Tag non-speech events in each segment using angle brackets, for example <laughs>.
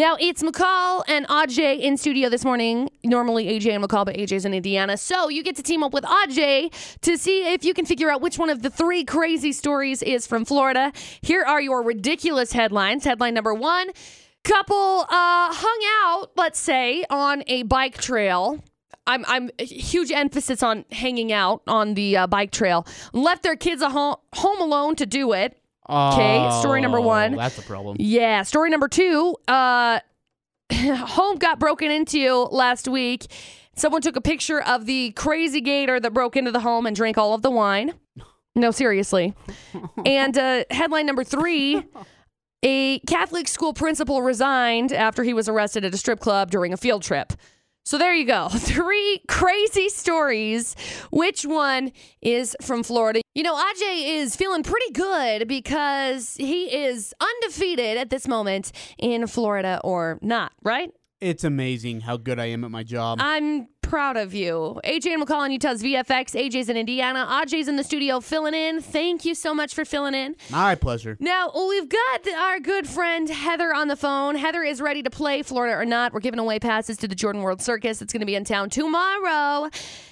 Now it's McCall and Aj in studio this morning. Normally AJ and McCall, but AJ's in Indiana. So you get to team up with Aj to see if you can figure out which one of the three crazy stories is from Florida. Here are your ridiculous headlines. Headline number one couple uh, hung out, let's say, on a bike trail. I'm, I'm huge emphasis on hanging out on the uh, bike trail. Left their kids home, home alone to do it. Okay, story number one. That's a problem. Yeah. Story number two. Uh, <laughs> home got broken into last week. Someone took a picture of the crazy gator that broke into the home and drank all of the wine. No, seriously. <laughs> and uh, headline number three. A Catholic school principal resigned after he was arrested at a strip club during a field trip. So there you go. <laughs> Three crazy stories. Which one is from Florida? You know, Ajay is feeling pretty good because he is undefeated at this moment in Florida or not, right? It's amazing how good I am at my job. I'm proud of you. AJ and McCall in Utah's VFX. AJ's in Indiana. AJ's in the studio filling in. Thank you so much for filling in. My pleasure. Now, we've got our good friend Heather on the phone. Heather is ready to play Florida or not. We're giving away passes to the Jordan World Circus. It's going to be in town tomorrow.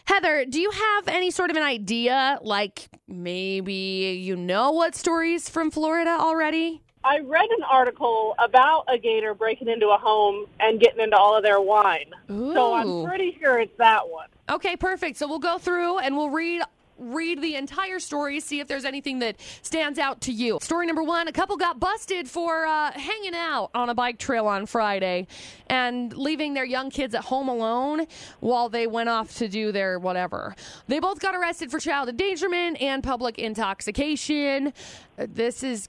Heather, do you have any sort of an idea? Like maybe you know what stories from Florida already? I read an article about a gator breaking into a home and getting into all of their wine. So I'm pretty sure it's that one. Okay, perfect. So we'll go through and we'll read read the entire story, see if there's anything that stands out to you. Story number one: A couple got busted for uh, hanging out on a bike trail on Friday and leaving their young kids at home alone while they went off to do their whatever. They both got arrested for child endangerment and public intoxication. Uh, This is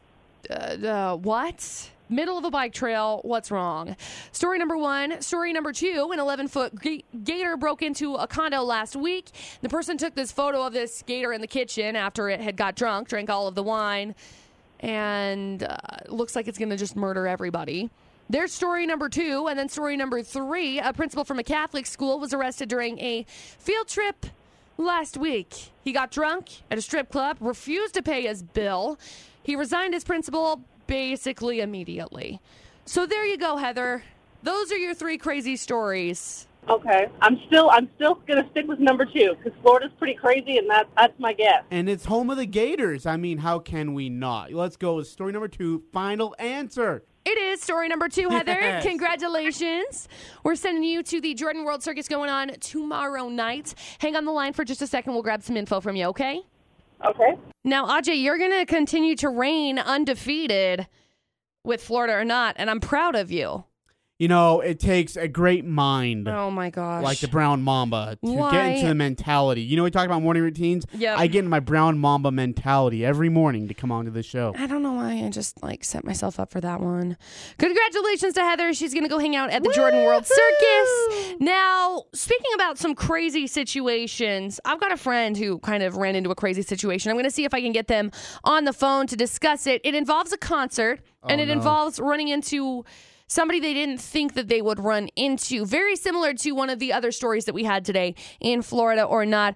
uh, uh, what? Middle of a bike trail. What's wrong? Story number one. Story number two. An 11 foot ga- gator broke into a condo last week. The person took this photo of this gator in the kitchen after it had got drunk, drank all of the wine, and uh, looks like it's going to just murder everybody. There's story number two. And then story number three. A principal from a Catholic school was arrested during a field trip last week. He got drunk at a strip club, refused to pay his bill. He resigned as principal basically immediately. So there you go, Heather. Those are your three crazy stories. Okay. I'm still I'm still gonna stick with number two because Florida's pretty crazy, and that that's my guess. And it's home of the Gators. I mean, how can we not? Let's go with story number two. Final answer. It is story number two, Heather. <laughs> Yes. Congratulations. We're sending you to the Jordan World Circus going on tomorrow night. Hang on the line for just a second. We'll grab some info from you, okay? Okay. Now, Ajay, you're going to continue to reign undefeated with Florida or not, and I'm proud of you. You know, it takes a great mind. Oh my gosh. Like the brown mamba to Why- get into the mentality. You know, we talk about morning routines. Yeah. I get in my brown mamba mentality every morning to come onto the show. I don't know why I just like set myself up for that one. Congratulations to Heather. She's going to go hang out at the Jordan World Circus. Now, speaking about some crazy situations, I've got a friend who kind of ran into a crazy situation. I'm going to see if I can get them on the phone to discuss it. It involves a concert and Oh, it no. involves running into somebody they didn't think that they would run into. Very similar to one of the other stories that we had today in Florida or not.